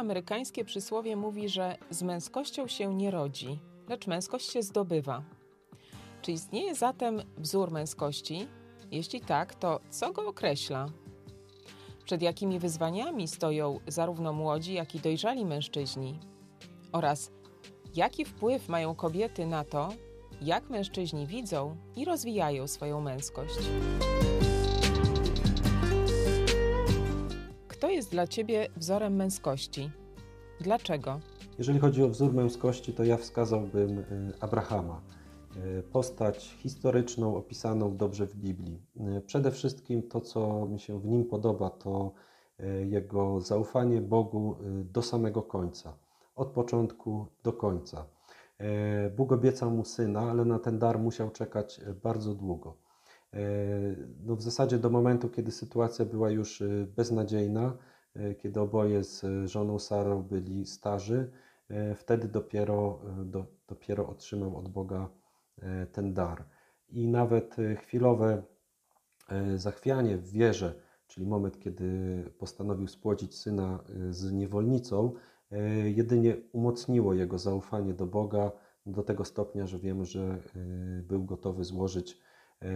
amerykańskie przysłowie mówi, że z męskością się nie rodzi, lecz męskość się zdobywa. Czy istnieje zatem wzór męskości? Jeśli tak, to co go określa? Przed jakimi wyzwaniami stoją zarówno młodzi, jak i dojrzali mężczyźni? Oraz jaki wpływ mają kobiety na to, jak mężczyźni widzą i rozwijają swoją męskość? Kto jest dla Ciebie wzorem męskości? Dlaczego? Jeżeli chodzi o wzór męskości, to ja wskazałbym y, Abrahama. Y, postać historyczną, opisaną dobrze w Biblii. Y, przede wszystkim to, co mi się w nim podoba, to jego zaufanie Bogu do samego końca, od początku do końca. Bóg obiecał mu syna, ale na ten dar musiał czekać bardzo długo. E, no w zasadzie do momentu, kiedy sytuacja była już e, beznadziejna, e, kiedy oboje z żoną Sarą byli starzy, wtedy dopiero, do, dopiero otrzymał od Boga ten dar. I nawet chwilowe zachwianie w wierze, czyli moment, kiedy postanowił spłodzić syna z niewolnicą, jedynie umocniło jego zaufanie do Boga do tego stopnia, że wiemy, że był gotowy złożyć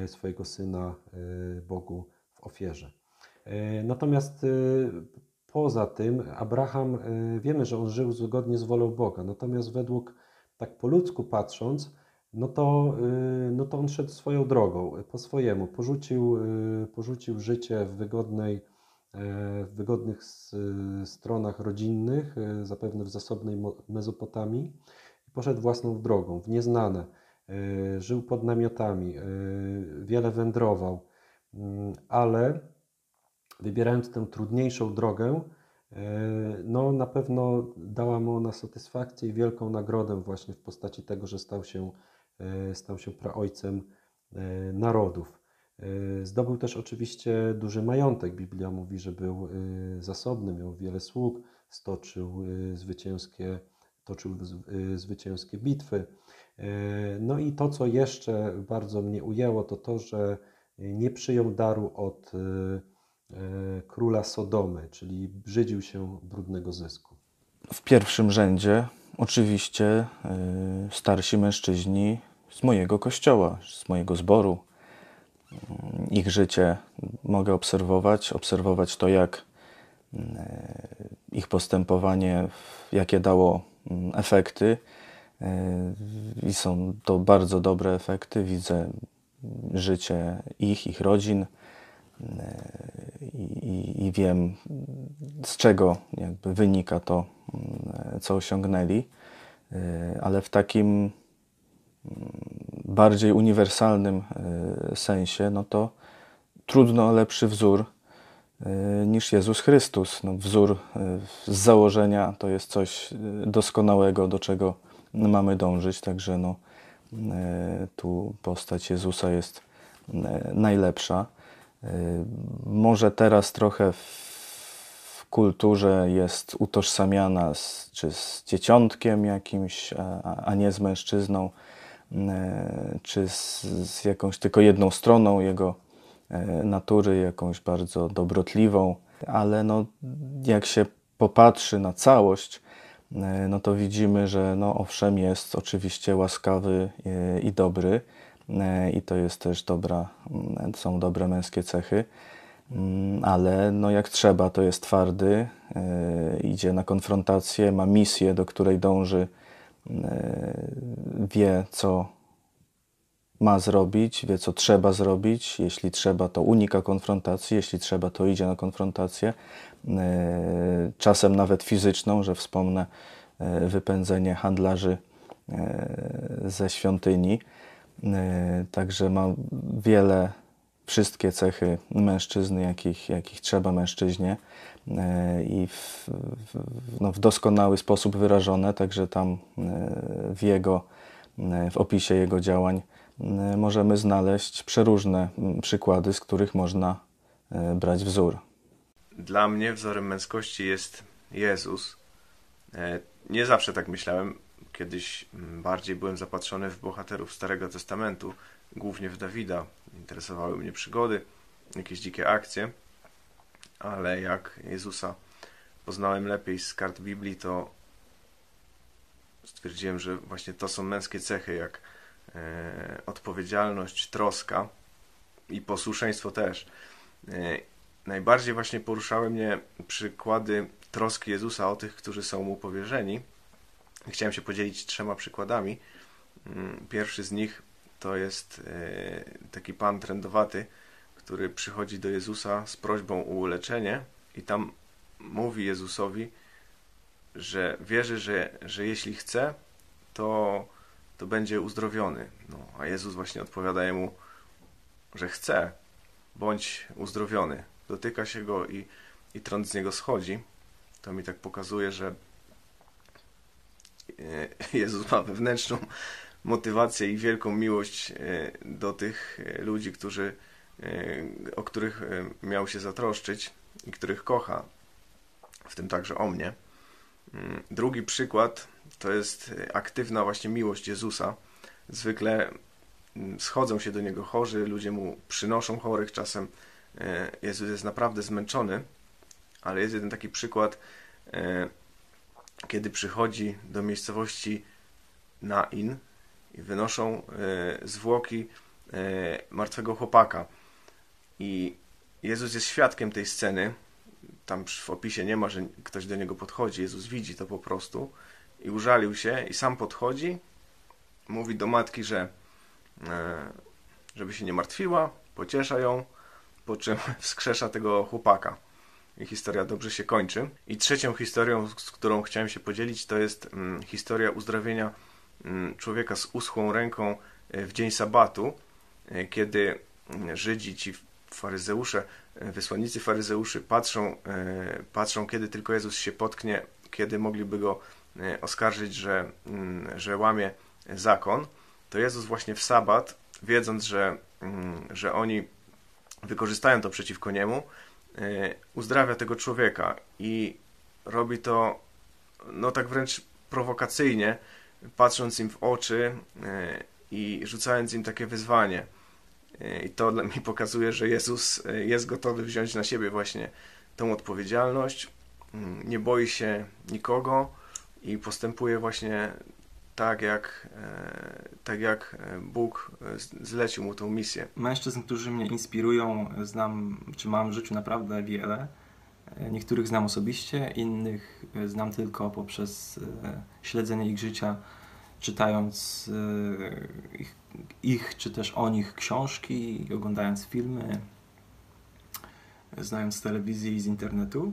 swojego syna e, Bogu w ofierze. E, natomiast poza tym Abraham, wiemy, że on żył zgodnie z wolą Boga, natomiast według, tak po ludzku patrząc, no to, no to on szedł swoją drogą, po swojemu. Porzucił, porzucił życie w wygodnej, w wygodnych stronach rodzinnych, zapewne w zasobnej Mezopotamii, i poszedł własną drogą, w nieznane żył pod namiotami, y, wiele wędrował, mm, ale wybierając tę trudniejszą drogę, y, no na pewno dała mu ona satysfakcję i wielką nagrodę właśnie w postaci tego, że stał się, stał się praojcem narodów. Zdobył też oczywiście duży majątek. Biblia mówi, że był zasobny, miał wiele sług, stoczył zwycięskie, toczył zwycięskie bitwy. E, no i to, co jeszcze bardzo mnie ujęło, to to, że nie przyjął daru od e, króla Sodomy, czyli brzydził się brudnego zysku. W pierwszym rzędzie oczywiście starsi mężczyźni z mojego kościoła, z mojego zboru. Ich życie mogę obserwować, obserwować to, jak ich postępowanie, jakie dało efekty i są to bardzo dobre efekty. Widzę życie ich, ich rodzin i, i wiem, z czego jakby wynika to, co osiągnęli, ale w takim mm, bardziej uniwersalnym sensie, no to trudno lepszy wzór niż Jezus Chrystus. No, wzór e, z założenia to jest coś doskonałego, do czego mamy dążyć, także no, tu postać Jezusa jest najlepsza. Może teraz trochę w kulturze jest utożsamiana z, czy z dzieciątkiem jakimś, a, a nie z mężczyzną, czy z, z jakąś tylko jedną stroną jego natury, jakąś bardzo dobrotliwą, ale no, jak się popatrzy na całość, E, no to widzimy, że no owszem jest oczywiście łaskawy e, i dobry e, i to jest też dobra, są dobre męskie cechy, mm, ale no jak trzeba to jest twardy, idzie na konfrontację, ma misję, do której dąży, wie co ma zrobić, wie co trzeba zrobić. Jeśli trzeba, to unika konfrontacji, jeśli trzeba, to idzie na konfrontację. E, czasem nawet fizyczną, że wspomnę e, wypędzenie handlarzy e, ze świątyni. Także ma wiele, wszystkie cechy mężczyzny, jakich, jakich trzeba mężczyźnie i w, no, w doskonały sposób wyrażone, także tam w jego, w opisie jego działań możemy znaleźć przeróżne przykłady, z których można brać wzór. Dla mnie wzorem męskości jest Jezus. E, nie zawsze tak myślałem. Kiedyś mm, bardziej byłem zapatrzony w bohaterów Starego Testamentu, głównie w Dawida. Interesowały mnie przygody, jakieś dzikie akcje, ale jak Jezusa poznałem lepiej z kart Biblii, to stwierdziłem, że właśnie to są męskie cechy, jak e, odpowiedzialność, troska i posłuszeństwo też. E, najbardziej właśnie poruszały mnie przykłady troski Jezusa o tych, którzy są mu powierzeni. Chciałem się podzielić trzema przykładami. Mm, pierwszy z nich to jest e, taki pan trendowaty, który przychodzi do Jezusa z prośbą o uleczenie i tam mówi Jezusowi, że wierzy, że, że jeśli chce, to, to będzie uzdrowiony. No, a Jezus właśnie odpowiada mu, że chce, bądź uzdrowiony. Dotyka się go i, i trąd z niego schodzi. To mi tak pokazuje, że e, Jezus ma wewnętrzną motywację i wielką miłość e, do tych e, ludzi, którzy, o których miał się zatroszczyć i których kocha, w tym także o mnie. Mm, drugi przykład to jest aktywna właśnie miłość Jezusa. Zwykle mm, schodzą się do Niego chorzy, ludzie Mu przynoszą chorych, czasem e, Jezus jest naprawdę zmęczony, ale jest jeden taki przykład, e, kiedy przychodzi do miejscowości Nain i wynoszą e, zwłoki martwego chłopaka. I Jezus jest świadkiem tej sceny, tam w opisie nie ma, że ktoś do niego podchodzi. Jezus widzi to po prostu i użalił się i sam podchodzi, mówi do matki, że e, żeby się nie martwiła, pociesza ją, po czym wskrzesza tego chłopaka. I historia dobrze się kończy. I trzecią historią, z którą chciałem się podzielić, to jest mm, historia uzdrowienia mm, człowieka z uschłą ręką e, w dzień sabatu, e, kiedy mm, Żydzi, ci faryzeusze, wysłannicy faryzeuszy patrzą, patrzą, kiedy tylko Jezus się potknie, kiedy mogliby go oskarżyć, że, mm, że łamie zakon, to Jezus właśnie w sabat, wiedząc, że, mm, że oni wykorzystają to przeciwko niemu, uzdrawia tego człowieka i robi to no tak wręcz prowokacyjnie, patrząc im w oczy i rzucając im takie wyzwanie – i to mi pokazuje, że Jezus jest gotowy wziąć na siebie właśnie tą odpowiedzialność, mm, nie boi się nikogo i postępuje właśnie tak jak, e, tak jak e, Bóg zlecił mu tą misję. Mężczyzn, którzy mnie inspirują, znam, czy mam w życiu naprawdę wiele. Niektórych znam osobiście, innych znam tylko poprzez śledzenie ich życia czytając e, ich, ich, czy też o nich książki, oglądając filmy, znając z telewizji i z internetu.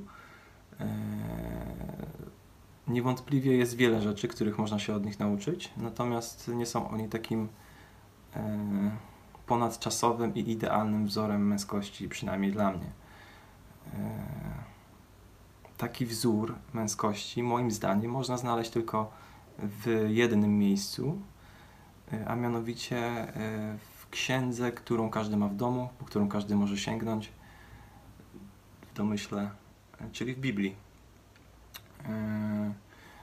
E, niewątpliwie jest wiele rzeczy, których można się od nich nauczyć, natomiast nie są oni takim e, ponadczasowym i idealnym wzorem męskości, przynajmniej dla mnie. Taki wzór męskości, moim zdaniem, można znaleźć tylko w jednym miejscu, e, a mianowicie e, w księdze, którą każdy ma w domu, po którą każdy może sięgnąć, w domyśle, e, czyli w Biblii.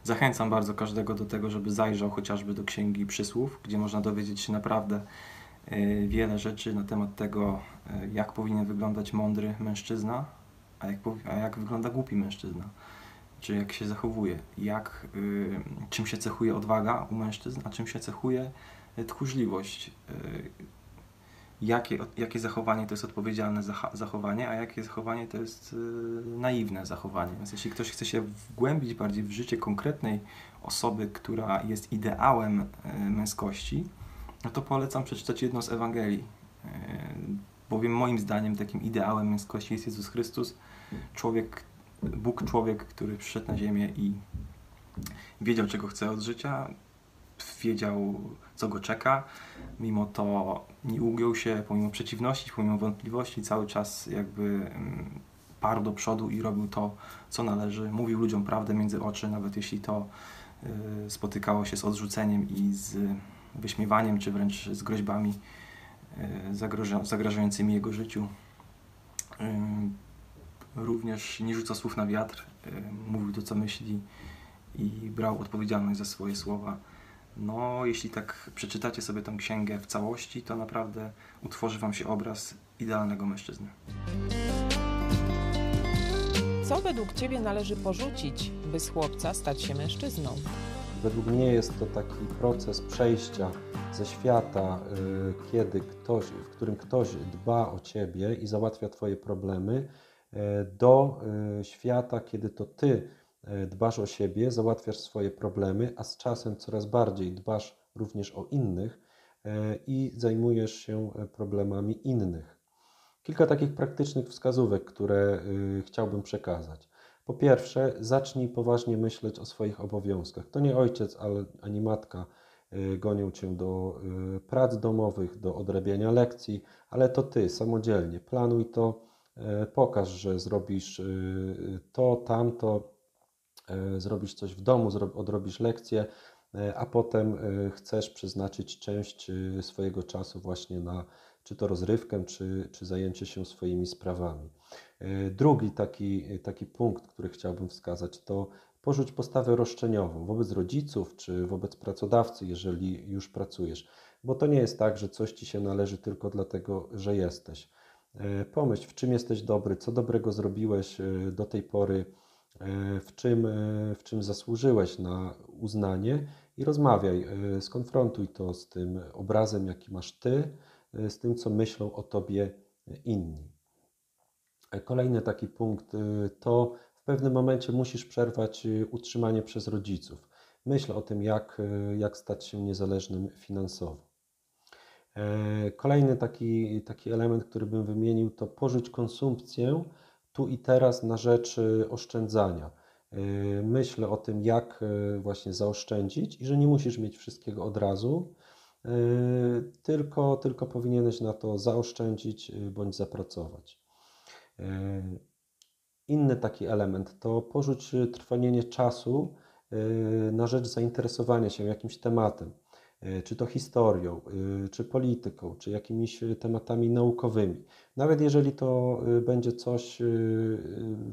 Zachęcam bardzo każdego do tego, żeby zajrzał chociażby do Księgi Przysłów, gdzie można dowiedzieć się naprawdę wiele rzeczy na temat tego, jak powinien wyglądać mądry mężczyzna, a jak, a jak wygląda głupi mężczyzna czy jak się zachowuje, jak, y, czym się cechuje odwaga u mężczyzn, a czym się cechuje tchórzliwość. Y, jakie, jakie zachowanie to jest odpowiedzialne zachowanie, a jakie zachowanie to jest naiwne zachowanie. Więc jeśli ktoś chce się wgłębić bardziej w życie konkretnej osoby, która jest ideałem męskości, no to polecam przeczytać jedną z Ewangelii. Bowiem moim zdaniem takim ideałem męskości jest Jezus Chrystus, człowiek, Bóg człowiek, który przyszedł na ziemię i wiedział, czego chce od życia, wiedział, co go czeka. Mimo to nie ugiął się, pomimo przeciwności, pomimo wątpliwości, cały czas jakby mm, parł do przodu i robił to, co należy. Mówił ludziom prawdę między oczy, nawet jeśli to y, spotykało się z odrzuceniem i z wyśmiewaniem, czy wręcz z groźbami y, zagrażającymi jego życiu. Y, również nie rzucał słów na wiatr, mówił to, co myśli i brał odpowiedzialność za swoje słowa. No, jeśli tak przeczytacie sobie tę księgę w całości, to naprawdę utworzy Wam się obraz idealnego mężczyzny. Co według Ciebie należy porzucić, by z chłopca stać się mężczyzną? Według mnie jest to taki proces przejścia ze świata, y, kiedy ktoś, w którym ktoś dba o ciebie i załatwia twoje problemy, y, do y, świata, kiedy to ty dbasz o siebie, załatwiasz swoje problemy, a z czasem coraz bardziej dbasz również o innych i zajmujesz się problemami innych. Kilka takich praktycznych wskazówek, które chciałbym przekazać. Po pierwsze, zacznij poważnie myśleć o swoich obowiązkach. To nie ojciec ani matka gonią cię do prac domowych, do odrabiania lekcji, ale to ty samodzielnie. Planuj to, pokaż, że zrobisz to, tamto, zrobisz coś w domu, odrobisz lekcję, a potem chcesz przeznaczyć część swojego czasu właśnie na czy to rozrywkę, czy, czy zajęcie się swoimi sprawami. E, drugi taki, taki punkt, który chciałbym wskazać, to porzuć postawę roszczeniową wobec rodziców czy wobec pracodawcy, jeżeli już pracujesz, bo to nie jest tak, że coś ci się należy tylko dlatego, że jesteś. E, pomyśl, w czym jesteś dobry, co dobrego zrobiłeś e, do tej pory, w czym, w czym zasłużyłeś na uznanie i rozmawiaj, skonfrontuj to z tym obrazem, jaki masz ty, z tym, co myślą o tobie inni. Kolejny taki punkt to w pewnym momencie musisz przerwać utrzymanie przez rodziców. Myśl o tym, jak, jak stać się niezależnym finansowo. E, kolejny taki, taki element, który bym wymienił, to porzuć konsumpcję tu i teraz na rzecz oszczędzania. E, myśl o tym, jak właśnie zaoszczędzić i że nie musisz mieć wszystkiego od razu, e, tylko, tylko powinieneś na to zaoszczędzić bądź zapracować. Inny taki element to porzuć trwanienie czasu na rzecz zainteresowania się jakimś tematem, czy to historią, czy polityką, czy jakimiś tematami naukowymi. Nawet jeżeli to będzie coś,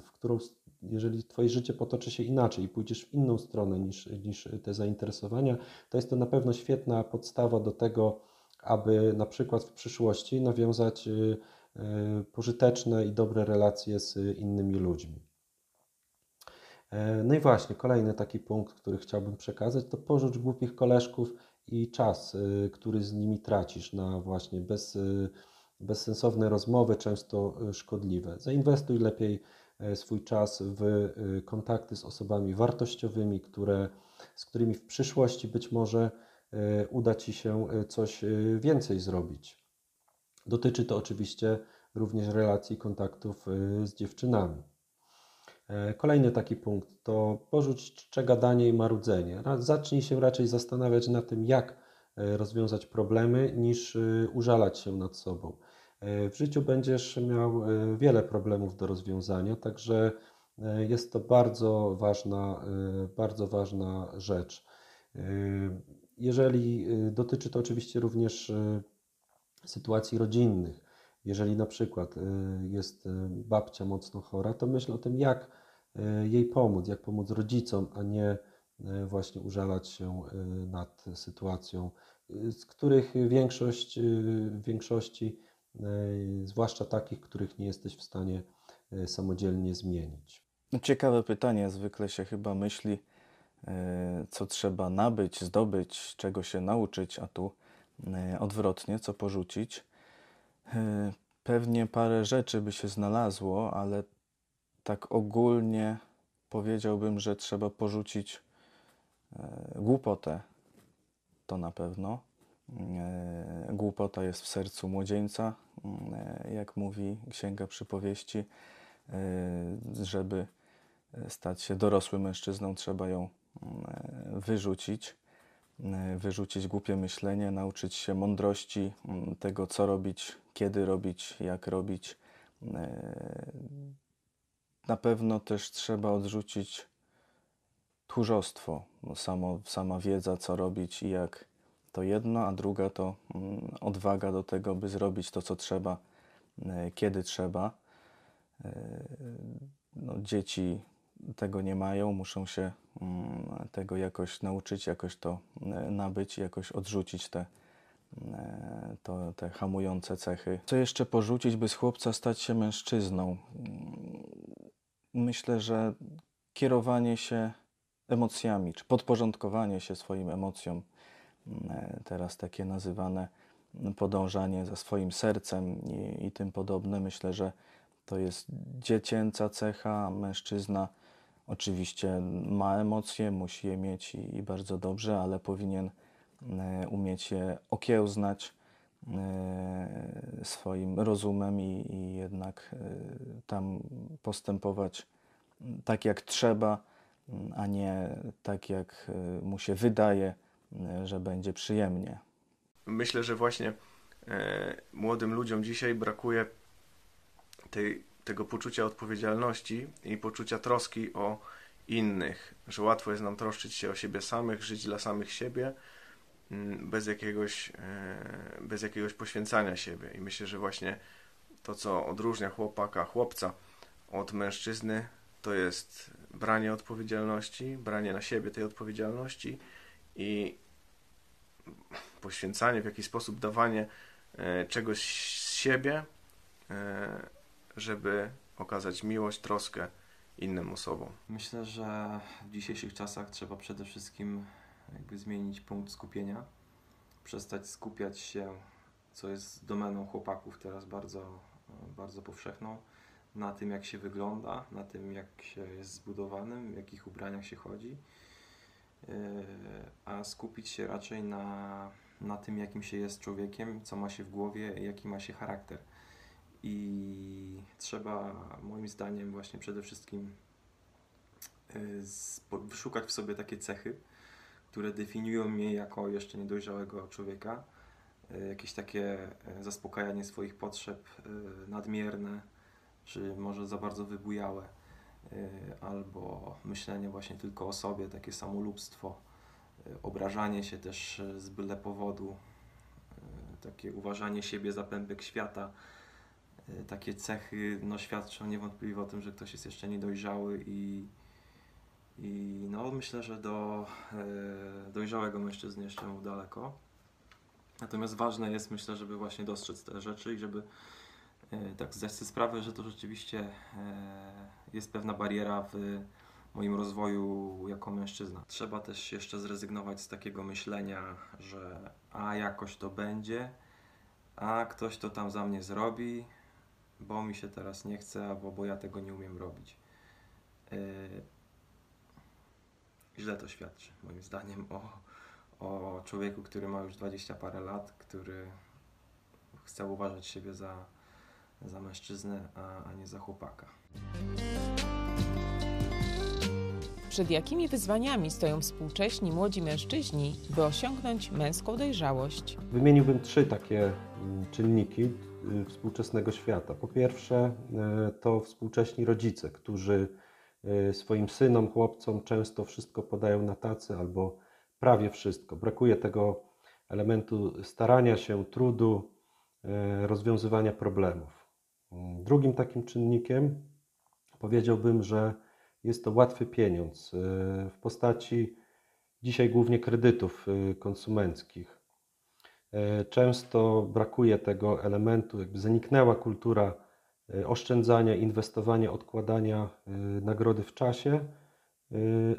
w którą, jeżeli Twoje życie potoczy się inaczej i pójdziesz w inną stronę niż, niż te zainteresowania, to jest to na pewno świetna podstawa do tego, aby na przykład w przyszłości nawiązać E, pożyteczne i dobre relacje z innymi ludźmi. E, no i właśnie, kolejny taki punkt, który chciałbym przekazać, to porzuć głupich koleżków i czas, e, który z nimi tracisz na właśnie bez, bezsensowne rozmowy, często szkodliwe. Zainwestuj lepiej swój czas w kontakty z osobami wartościowymi, które, z którymi w przyszłości być może uda Ci się coś więcej zrobić. Dotyczy to oczywiście również relacji, kontaktów y, z dziewczynami. E, kolejny taki punkt to porzuć czegadanie i marudzenie. Zacznij się raczej zastanawiać nad tym, jak e, rozwiązać problemy, niż y, użalać się nad sobą. E, w życiu będziesz miał wiele problemów do rozwiązania, także jest to bardzo ważna, bardzo ważna rzecz. Jeżeli dotyczy to oczywiście również sytuacji rodzinnych. Jeżeli na przykład y, jest y, babcia mocno chora, to myśl o tym, jak y, jej pomóc, jak pomóc rodzicom, a nie właśnie użalać się nad sytuacją, z których większość, w większości, zwłaszcza takich, których nie jesteś w stanie samodzielnie zmienić. Ciekawe pytanie, zwykle się chyba myśli, co trzeba nabyć, zdobyć, czego się nauczyć, a tu odwrotnie, co porzucić. E, pewnie parę rzeczy by się znalazło, ale tak ogólnie powiedziałbym, że trzeba porzucić e, głupotę. To na pewno. Głupota jest w sercu młodzieńca, jak mówi Księga Przypowieści. Żeby stać się dorosłym mężczyzną, trzeba ją wyrzucić. E, wyrzucić głupie myślenie, nauczyć się mądrości tego, co robić, kiedy robić, jak robić. E, na pewno też trzeba odrzucić tchórzostwo, samo, sama wiedza, co robić i jak to jedno, a druga to odwaga do tego, by zrobić to, co trzeba, e, kiedy trzeba. No, dzieci tego nie mają, muszą się mm, tego jakoś nauczyć, jakoś to e, nabyć, jakoś odrzucić te, e, to, te hamujące cechy. Co jeszcze porzucić, by z chłopca stać się mężczyzną? myślę, że kierowanie się emocjami, czy podporządkowanie się swoim emocjom, e, teraz takie nazywane podążanie za swoim sercem i, i tym podobne, myślę, że to jest dziecięca cecha. Mężczyzna oczywiście ma emocje, musi je mieć i, i bardzo dobrze, ale powinien e, umieć je okiełznać e, swoim rozumem i, i jednak tam postępować tak jak trzeba, a nie tak jak mu się wydaje, że będzie przyjemnie. Myślę, że właśnie e, młodym ludziom dzisiaj brakuje tej, tego poczucia odpowiedzialności i poczucia troski o innych, że łatwo jest nam troszczyć się o siebie samych, żyć dla samych siebie, mm, bez jakiegoś, e, bez jakiegoś poświęcania siebie. I myślę, że właśnie to, co odróżnia chłopaka, chłopca od mężczyzny, to jest branie odpowiedzialności, branie na siebie tej odpowiedzialności i poświęcanie, w jakiś sposób dawanie e, czegoś z siebie, e, żeby okazać miłość, troskę innym osobom. Myślę, że w dzisiejszych czasach trzeba przede wszystkim jakby zmienić punkt skupienia, przestać skupiać się, co jest domeną chłopaków teraz bardzo, bardzo powszechną, na tym, jak się wygląda, na tym, jak się jest zbudowanym, w jakich ubraniach się chodzi, e, a skupić się raczej na, na tym, jakim się jest człowiekiem, co ma się w głowie, jaki ma się charakter. I trzeba, moim zdaniem, właśnie przede wszystkim e, wyszukać w sobie takie cechy, które definiują mnie jako jeszcze niedojrzałego człowieka. E, jakieś takie zaspokajanie swoich potrzeb nadmierne, czy może za bardzo wybujałe, y, albo myślenie właśnie tylko o sobie, takie samolubstwo, y, obrażanie się też y, z byle powodu, takie uważanie siebie za pępek świata, takie cechy no, świadczą niewątpliwie o tym, że ktoś jest jeszcze niedojrzały i, i no, myślę, że do dojrzałego mężczyzny jeszcze mu daleko. Natomiast ważne jest, myślę, żeby właśnie dostrzec te rzeczy i żeby E, tak zdać sobie sprawę, że to rzeczywiście e, jest pewna bariera w moim rozwoju jako mężczyzna. Trzeba też jeszcze zrezygnować z takiego myślenia, że a jakoś to będzie, a ktoś to tam za mnie zrobi, bo mi się teraz nie chce, albo bo ja tego nie umiem robić. Yy, źle to świadczy, moim zdaniem, o, o człowieku, który ma już 20 parę lat, który chce uważać siebie za za mężczyznę, a, a nie za chłopaka. Przed jakimi wyzwaniami stoją współcześni młodzi mężczyźni, by osiągnąć męską dojrzałość? Wymieniłbym trzy takie mm, czynniki współczesnego świata. Po pierwsze, y, to współcześni rodzice, którzy y, swoim synom, chłopcom często wszystko podają na tacy albo prawie wszystko. Brakuje tego elementu starania się, trudu, rozwiązywania problemów. Drugim takim czynnikiem powiedziałbym, że jest to łatwy pieniądz y, w postaci dzisiaj głównie kredytów y, konsumenckich. Y, często brakuje tego elementu, jakby zaniknęła kultura oszczędzania, inwestowania, odkładania nagrody w czasie,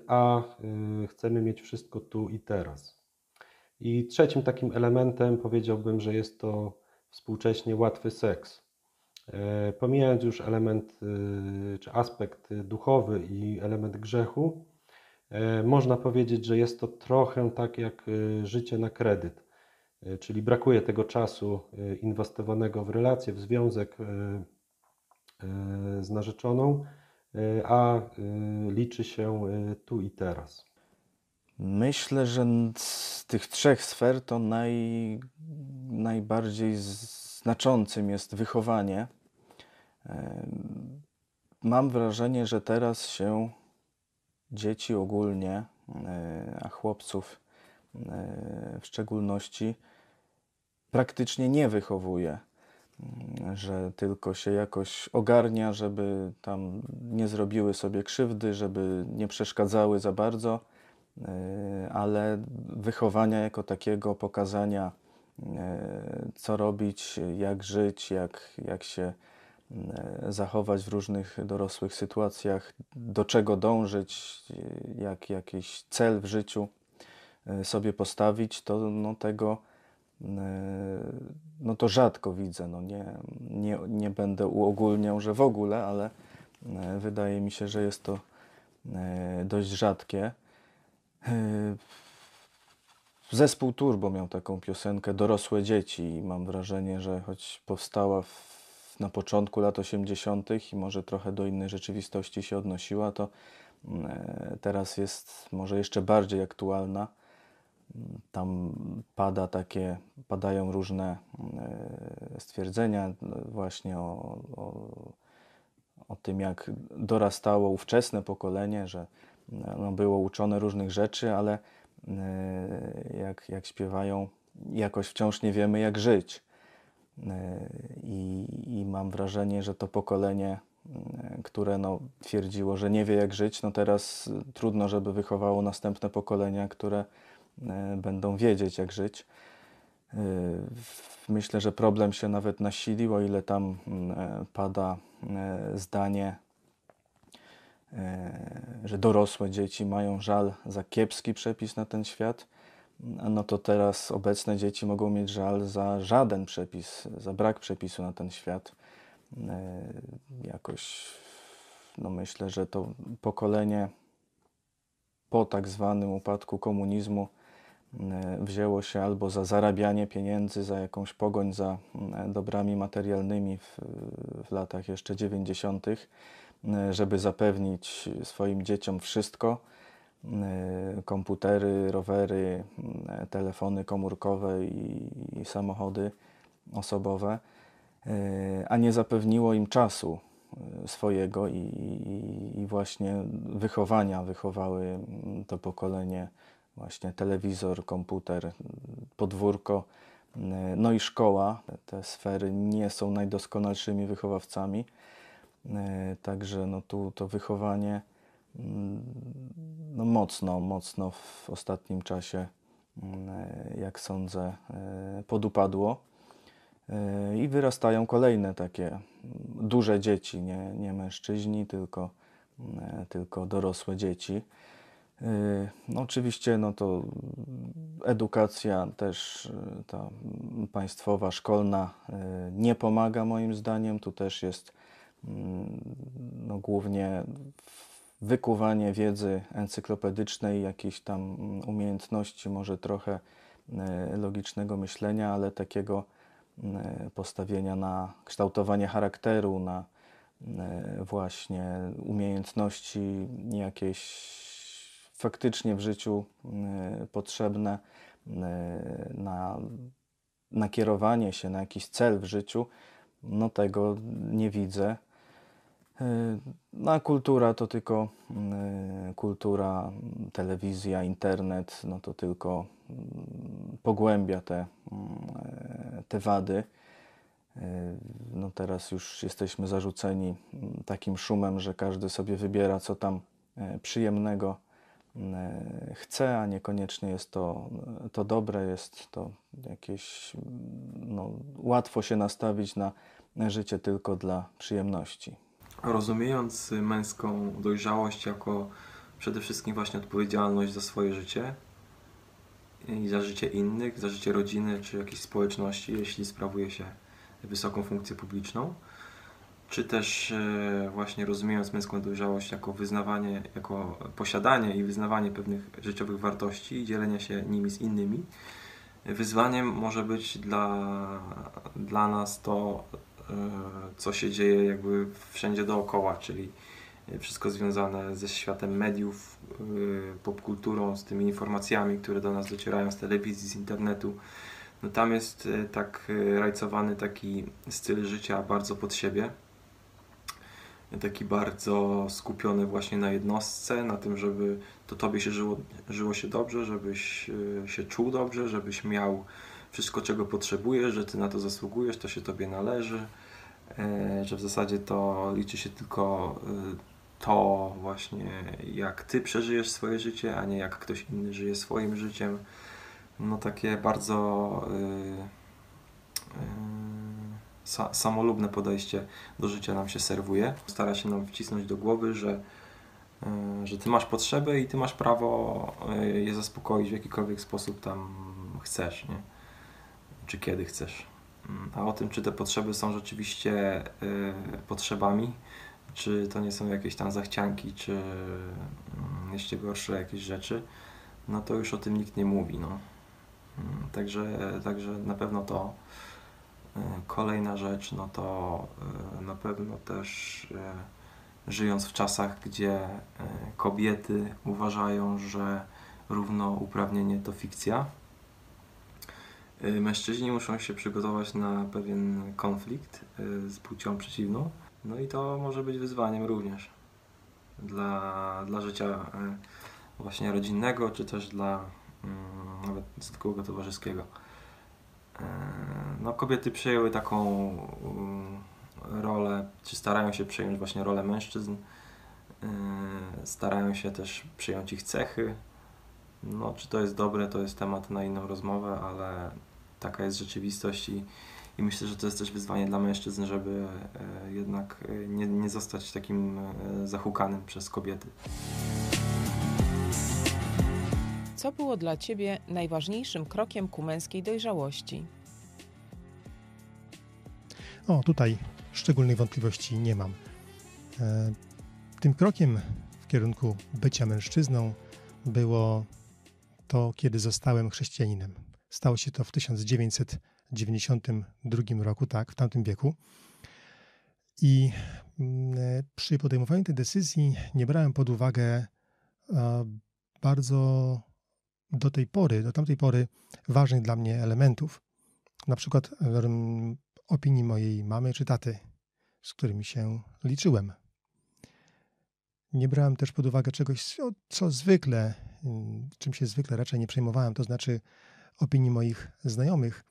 a chcemy mieć wszystko tu i teraz. I trzecim takim elementem powiedziałbym, że jest to współcześnie łatwy seks. E, pomijając już element czy aspekt duchowy i element grzechu, e, można powiedzieć, że jest to trochę tak jak życie na kredyt, e, czyli brakuje tego czasu inwestowanego w relacje, w związek z narzeczoną, a liczy się tu i teraz. Myślę, że z tych trzech sfer to naj, najbardziej znaczącym jest wychowanie. Mam wrażenie, że teraz się dzieci ogólnie, e, a chłopców e, w szczególności, praktycznie nie wychowuje. Że tylko się jakoś ogarnia, żeby tam nie zrobiły sobie krzywdy, żeby nie przeszkadzały za bardzo, e, ale wychowania jako takiego pokazania, co robić, jak żyć, jak, jak się zachować w różnych dorosłych sytuacjach, do czego dążyć, jak jakiś cel w życiu sobie postawić, to no, tego no to rzadko widzę. No nie, nie, nie będę uogólniał, że w ogóle, ale wydaje mi się, że jest to dość rzadkie. Zespół Turbo miał taką piosenkę Dorosłe dzieci i mam wrażenie, że choć powstała w, na początku lat 80. i może trochę do innej rzeczywistości się odnosiła, to teraz jest może jeszcze bardziej aktualna tam pada takie, padają różne e, stwierdzenia właśnie o, o, o tym, jak dorastało ówczesne pokolenie, że no, było uczone różnych rzeczy, ale e, jak, jak śpiewają, jakoś wciąż nie wiemy, jak żyć. E, I, I, mam wrażenie, że to pokolenie, które no, twierdziło, że nie wie, jak żyć, no teraz trudno, żeby wychowało następne pokolenia, które E, będą wiedzieć, jak żyć. E, myślę, że problem się nawet nasilił, o ile tam mm, e, pada zdanie, że dorosłe dzieci mają żal za kiepski przepis na ten świat, no to teraz obecne dzieci mogą mieć żal za żaden przepis, za brak przepisu na ten świat. Jakoś, no myślę, że to pokolenie po tak zwanym upadku komunizmu E, wzięło się albo za zarabianie pieniędzy, za jakąś pogoń za e, dobrami materialnymi w, w latach jeszcze 90., e, żeby zapewnić swoim dzieciom wszystko komputery, rowery, telefony komórkowe i, i samochody osobowe, a nie zapewniło im czasu swojego i, i, i właśnie wychowania, wychowały to pokolenie właśnie telewizor, komputer, podwórko, no i szkoła. Te sfery nie są najdoskonalszymi wychowawcami, także no tu to wychowanie no mocno, mocno w ostatnim czasie, jak sądzę, podupadło. I wyrastają kolejne takie duże dzieci, nie, nie mężczyźni, tylko, tylko dorosłe dzieci. Y, no oczywiście no to edukacja też y, ta państwowa, szkolna y, nie pomaga moim zdaniem. Tu też jest mm, no, głównie wykuwanie wiedzy encyklopedycznej, jakiejś tam mm, umiejętności, może trochę logicznego myślenia, ale takiego postawienia na kształtowanie charakteru, na właśnie umiejętności jakieś faktycznie w życiu y, potrzebne y, na nakierowanie się na jakiś cel w życiu, no tego nie widzę. Y, no a kultura to tylko kultura, telewizja, internet, no to tylko pogłębia te, te wady. No teraz już jesteśmy zarzuceni takim szumem, że każdy sobie wybiera, co tam przyjemnego chce, a niekoniecznie jest to, to dobre, jest to jakieś, no, łatwo się nastawić na życie tylko dla przyjemności. Rozumiejąc męską dojrzałość jako przede wszystkim właśnie odpowiedzialność za swoje życie i za życie innych, za życie rodziny czy jakiejś społeczności, jeśli sprawuje się wysoką funkcję publiczną, czy też e, właśnie rozumiejąc męską dojrzałość jako wyznawanie, jako posiadanie i wyznawanie pewnych życiowych wartości i dzielenie się nimi z innymi, wyzwaniem może być dla, dla nas to, e, co się dzieje jakby wszędzie dookoła, czyli wszystko związane ze światem mediów, e, popkulturą, z tymi informacjami, które do nas docierają z telewizji, z internetu. No tam jest tak rajcowany taki styl życia bardzo pod siebie taki bardzo skupiony właśnie na jednostce, na tym, żeby to tobie się żyło, żyło się dobrze, żebyś e, się czuł dobrze, żebyś miał wszystko, czego potrzebujesz, że ty na to zasługujesz, to się tobie należy, e, że w zasadzie to liczy się tylko e, to właśnie, jak ty przeżyjesz swoje życie, a nie jak ktoś inny żyje swoim życiem. No takie bardzo yy, yy, sa samolubne podejście do życia nam się serwuje. Stara się nam wcisnąć do głowy, że, yy, że ty masz potrzeby i ty masz prawo yy, je zaspokoić w jakikolwiek sposób tam chcesz, nie? czy kiedy chcesz. A o tym, czy te potrzeby są rzeczywiście yy, potrzebami, czy to nie są jakieś tam zachcianki, czy yy, jeszcze gorsze jakieś rzeczy, no to już o tym nikt nie mówi. No. Yy, także, także na pewno to kolejna rzecz, no to yy, na pewno też yy, żyjąc w czasach, gdzie kobiety uważają, że równouprawnienie to fikcja, mężczyźni muszą się przygotować na pewien konflikt z płcią przeciwną. No i to może być wyzwaniem również dla, dla życia właśnie rodzinnego, czy też dla mm, nawet zwykłego towarzyskiego. No, kobiety przejęły taką mm, rolę, czy starają się przejąć właśnie rolę mężczyzn, starają się też przyjąć ich cechy. No, czy to jest dobre, to jest temat na inną rozmowę, ale taka jest rzeczywistość i, i myślę, że to jest też wyzwanie dla mężczyzn, żeby e, jednak e, nie, nie zostać takim e, zahukanym przez kobiety. Co było dla Ciebie najważniejszym krokiem ku męskiej dojrzałości? O, tutaj szczególnej wątpliwości nie mam. Tym krokiem w kierunku bycia mężczyzną było to, kiedy zostałem chrześcijaninem. Stało się to w 1992 roku, tak, w tamtym wieku. I mm, przy podejmowaniu tej decyzji nie brałem pod uwagę bardzo do tej pory, do tamtej pory ważnych dla mnie elementów. Na przykład opinii mojej mamy czy taty, z którymi się liczyłem. Nie brałem też pod uwagę czegoś, co zwykle, czym się zwykle raczej nie przejmowałem, to znaczy opinii moich znajomych,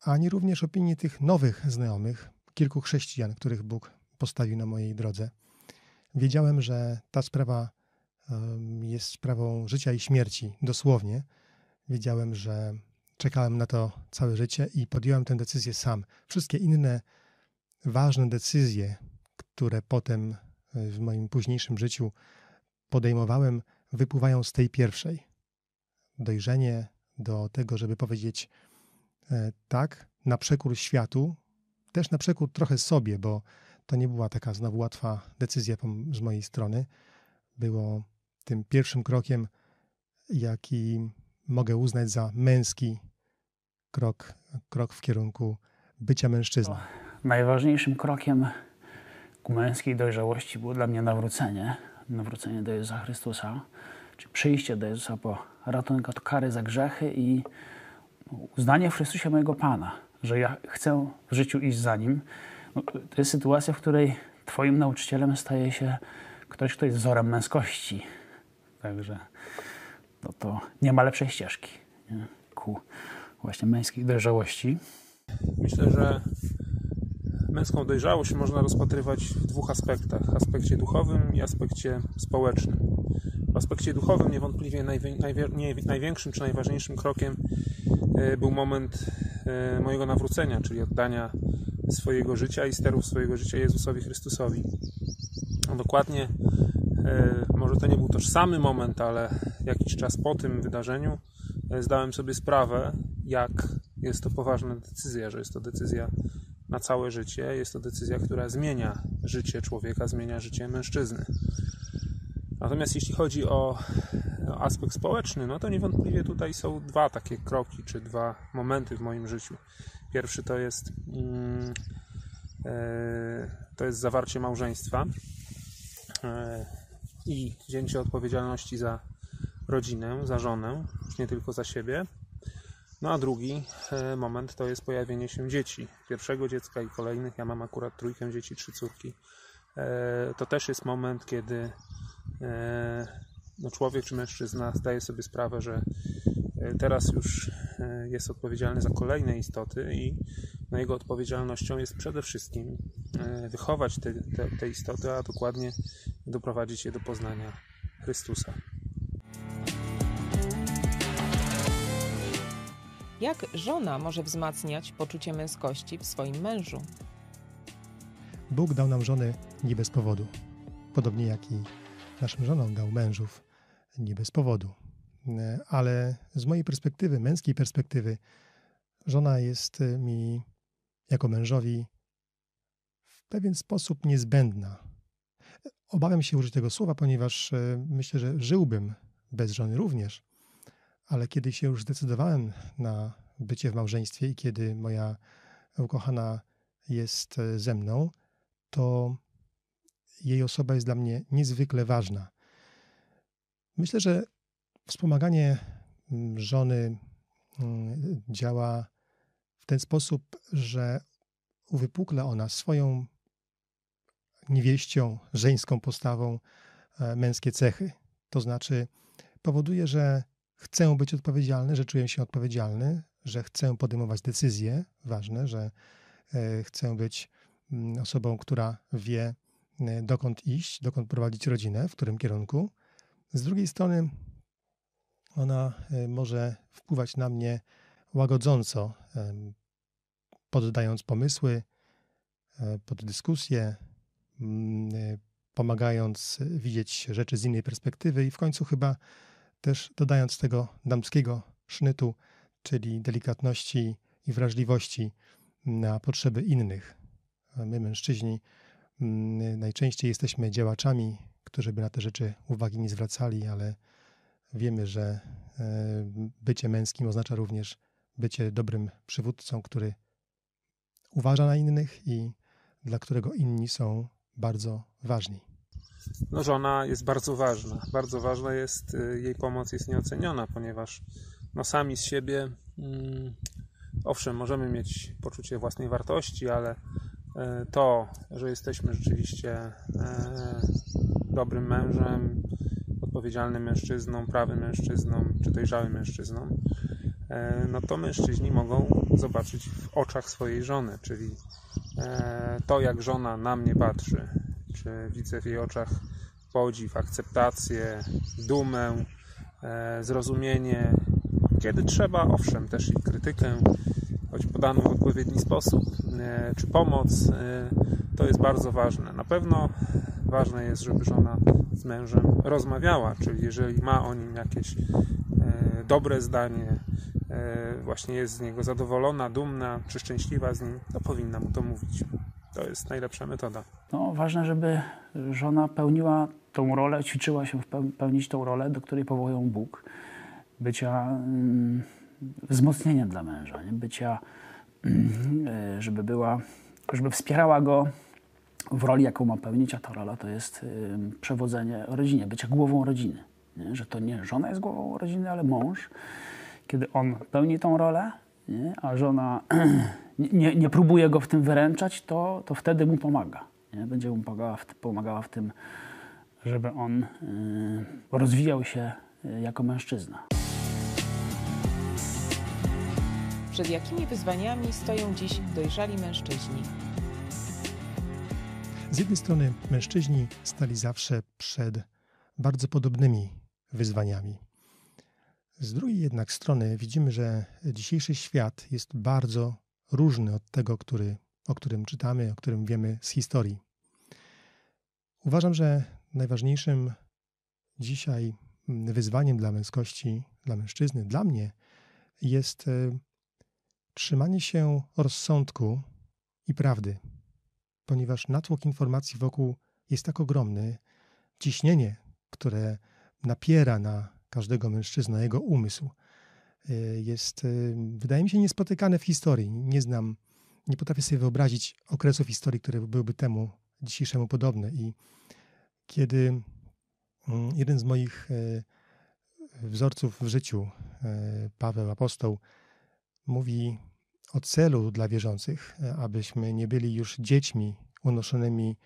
ani również opinii tych nowych znajomych, kilku chrześcijan, których Bóg postawił na mojej drodze. Wiedziałem, że ta sprawa jest sprawą życia i śmierci, dosłownie. Wiedziałem, że czekałem na to całe życie i podjąłem tę decyzję sam. Wszystkie inne ważne decyzje, które potem w moim późniejszym życiu podejmowałem, wypływają z tej pierwszej. Dojrzenie, do tego, żeby powiedzieć e, tak, na przekór światu, też na przekór trochę sobie, bo to nie była taka znowu łatwa decyzja z mojej strony. Było tym pierwszym krokiem, jaki mogę uznać za męski krok, krok w kierunku bycia mężczyzną. Najważniejszym krokiem ku męskiej dojrzałości było dla mnie nawrócenie, nawrócenie do Jezusa Chrystusa, czy przyjście do Jezusa po ratunek od kary za grzechy i uznanie w Chrystusie mojego Pana, że ja chcę w życiu iść za Nim. No, to jest sytuacja, w której Twoim nauczycielem staje się ktoś, kto jest wzorem męskości. Także no to nie ma lepszej ścieżki nie? ku właśnie męskiej dojrzałości. Myślę, że męską dojrzałość można rozpatrywać w dwóch aspektach: aspekcie duchowym i aspekcie społecznym. W aspekcie duchowym niewątpliwie największym czy najważniejszym krokiem e, był moment e, mojego nawrócenia, czyli oddania swojego życia i sterów swojego życia Jezusowi Chrystusowi. Dokładnie, e, może to nie był tożsamy moment, ale jakiś czas po tym wydarzeniu zdałem sobie sprawę, jak jest to poważna decyzja, że jest to decyzja na całe życie, jest to decyzja, która zmienia życie człowieka, zmienia życie mężczyzny. Natomiast jeśli chodzi o aspekt społeczny, no to niewątpliwie tutaj są dwa takie kroki, czy dwa momenty w moim życiu. Pierwszy to jest, mm, e, to jest zawarcie małżeństwa e, i wzięcie odpowiedzialności za rodzinę, za żonę, już nie tylko za siebie. No a drugi e, moment to jest pojawienie się dzieci. Pierwszego dziecka i kolejnych. Ja mam akurat trójkę dzieci, trzy córki. To też jest moment, kiedy E, no człowiek czy mężczyzna zdaje sobie sprawę, że e, teraz już e, jest odpowiedzialny za kolejne istoty i no jego odpowiedzialnością jest przede wszystkim wychować te, te, te istoty, a dokładnie doprowadzić je do poznania Chrystusa. Jak żona może wzmacniać poczucie męskości w swoim mężu? Bóg dał nam żony nie bez powodu. Podobnie jak i naszym żonom dał mężów nie bez powodu. Ale z mojej perspektywy, męskiej perspektywy, żona jest mi jako mężowi w pewien sposób niezbędna. Obawiam się użyć tego słowa, ponieważ e, myślę, że żyłbym bez żony również. Ale kiedy się już zdecydowałem na bycie w małżeństwie i kiedy moja ukochana jest e, ze mną, to jej osoba jest dla mnie niezwykle ważna. Myślę, że wspomaganie mm, żony mm, działa w ten sposób, że uwypukla ona swoją niewieścią, żeńską postawą e, męskie cechy. To znaczy, powoduje, że chcę być odpowiedzialny, że czuję się odpowiedzialny, że chcę podejmować decyzje ważne, że e, chcę być mm, osobą, która wie, e, dokąd iść, dokąd prowadzić rodzinę, w którym kierunku. Z drugiej strony, ona może wpływać na mnie łagodząco, poddając pomysły pod dyskusję, e, pomagając widzieć rzeczy z innej perspektywy i w końcu chyba też dodając tego damskiego sznytu, czyli delikatności i wrażliwości na potrzeby innych. My, mężczyźni, mm, najczęściej jesteśmy działaczami, którzy by na te rzeczy uwagi nie zwracali, ale wiemy, że e, bycie męskim oznacza również bycie dobrym przywódcą, który uważa na innych i dla którego inni są bardzo ważni. No, żona jest bardzo ważna. Bardzo ważna jest, y, jej pomoc jest nieoceniona, ponieważ no, sami z siebie, mm, owszem, możemy mieć poczucie własnej wartości, ale y, to, że jesteśmy rzeczywiście y, dobrym mężem, odpowiedzialnym mężczyzną, prawym mężczyzną czy dojrzałym mężczyzną, no to mężczyźni mogą zobaczyć w oczach swojej żony, czyli E, to, jak żona na mnie patrzy, czy widzę w jej oczach podziw, akceptację, dumę, e, zrozumienie, kiedy trzeba, owszem, też i krytykę, choć podaną w odpowiedni sposób, e, czy pomoc, to jest bardzo ważne. Na pewno ważne jest, żeby żona z mężem rozmawiała, czyli jeżeli ma o nim jakieś dobre zdanie, E, właśnie jest z niego zadowolona, dumna czy szczęśliwa z nim, to powinna mu to mówić. To jest najlepsza metoda. No, ważne, żeby żona pełniła tą rolę, ćwiczyła się pełnić tą rolę, do której powołują Bóg. Bycia mm, wzmocnieniem dla męża, nie? bycia, mm, e, żeby była, żeby wspierała go w roli, jaką ma pełnić, a ta rola to jest przewodzenie rodzinie, bycia głową rodziny. Nie? Że to nie żona jest głową rodziny, ale mąż kiedy on pełni tą rolę, nie? a żona nie, nie, próbuje go w tym wyręczać, to, to wtedy mu pomaga. Nie? Będzie mu pomagała w, pomagała w tym, żeby on y, rozwijał się y, jako mężczyzna. Przed jakimi wyzwaniami stoją dziś dojrzali mężczyźni? Z jednej strony mężczyźni stali zawsze przed bardzo podobnymi wyzwaniami. Z drugiej jednak strony widzimy, że dzisiejszy świat jest bardzo różny od tego, który, o którym czytamy, o którym wiemy z historii. Uważam, że najważniejszym dzisiaj wyzwaniem dla męskości, dla mężczyzny, dla mnie jest e, trzymanie się rozsądku i prawdy, ponieważ natłok informacji wokół jest tak ogromny, ciśnienie, które napiera na każdego mężczyzna, jego umysł e, jest, e, wydaje mi się, niespotykane w historii. Nie znam, nie potrafię sobie wyobrazić okresu w historii, które byłyby temu dzisiejszemu podobne. I kiedy mm, jeden z moich e, wzorców w życiu, Paweł Apostoł, mówi o celu dla wierzących, abyśmy nie byli już dziećmi unoszonymi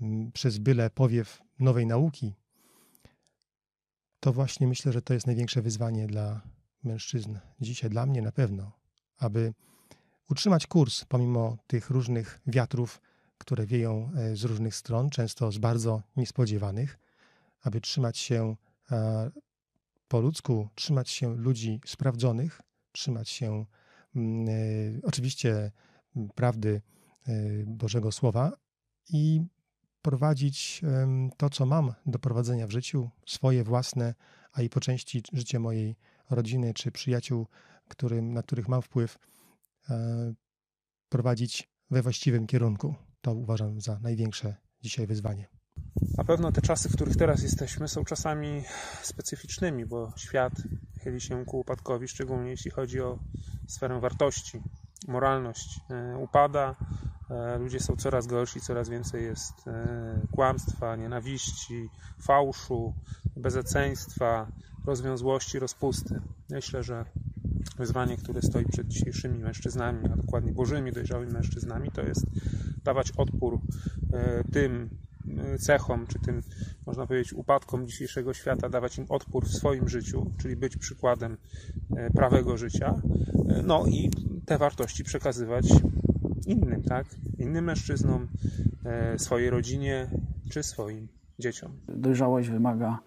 mm, przez byle powiew nowej nauki, to właśnie myślę, że to jest największe wyzwanie dla mężczyzn. Dzisiaj, dla mnie na pewno, aby utrzymać kurs pomimo tych różnych wiatrów, które wieją e, z różnych stron, często z bardzo niespodziewanych, aby trzymać się e, po ludzku, trzymać się ludzi sprawdzonych, trzymać się mm, y, oczywiście prawdy Bożego Słowa i prowadzić to, co mam do prowadzenia w życiu, swoje własne, a i po części życie mojej rodziny czy przyjaciół, którym, na których mam wpływ, e, prowadzić we właściwym kierunku. To uważam za największe dzisiaj wyzwanie. Na pewno te czasy, w których teraz jesteśmy, są czasami specyficznymi, bo świat chyli się ku upadkowi, szczególnie jeśli chodzi o sferę wartości. Moralność e, upada, e, ludzie są coraz gorsi, coraz więcej jest e, kłamstwa, nienawiści, fałszu, bezeceństwa, rozwiązłości, rozpusty. Myślę, że wyzwanie, które stoi przed dzisiejszymi mężczyznami, a dokładnie bożymi, dojrzałymi mężczyznami, to jest dawać odpór tym cechom, czy tym, można powiedzieć, upadkom dzisiejszego świata, dawać im odpór w swoim życiu, czyli być przykładem e, prawego życia, no i te wartości przekazywać innym, tak? Innym mężczyznom, swojej rodzinie, czy swoim dzieciom. Dojrzałość wymaga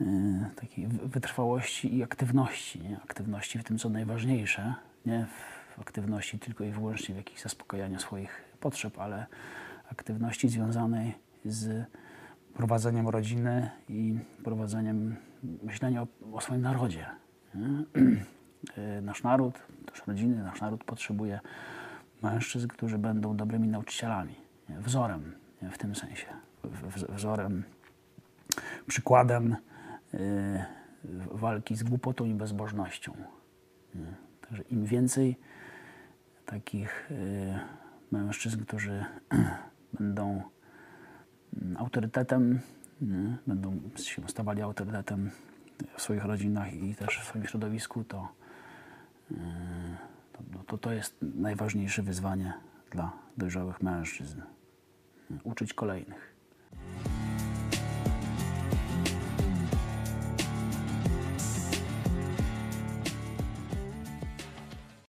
e, takiej wy- wytrwałości i aktywności. Nie? Aktywności w tym, co najważniejsze, nie w aktywności tylko i wyłącznie w jakichś zaspokajaniu swoich potrzeb, ale aktywności związanej z prowadzeniem rodziny i prowadzeniem myślenia o, o swoim narodzie. E, Nasz naród, też rodziny, nasz naród potrzebuje mężczyzn, którzy będą dobrymi nauczycielami, wzorem w tym sensie. Wzorem, przykładem y, walki z głupotą i bezbożnością. Także im więcej takich y, mężczyzn, którzy będą mm, autorytetem, będą się stawali autorytetem w swoich rodzinach i też w swoim środowisku, to, y, to, to, to jest najważniejsze wyzwanie dla dojrzałych mężczyzn. Uczyć kolejnych.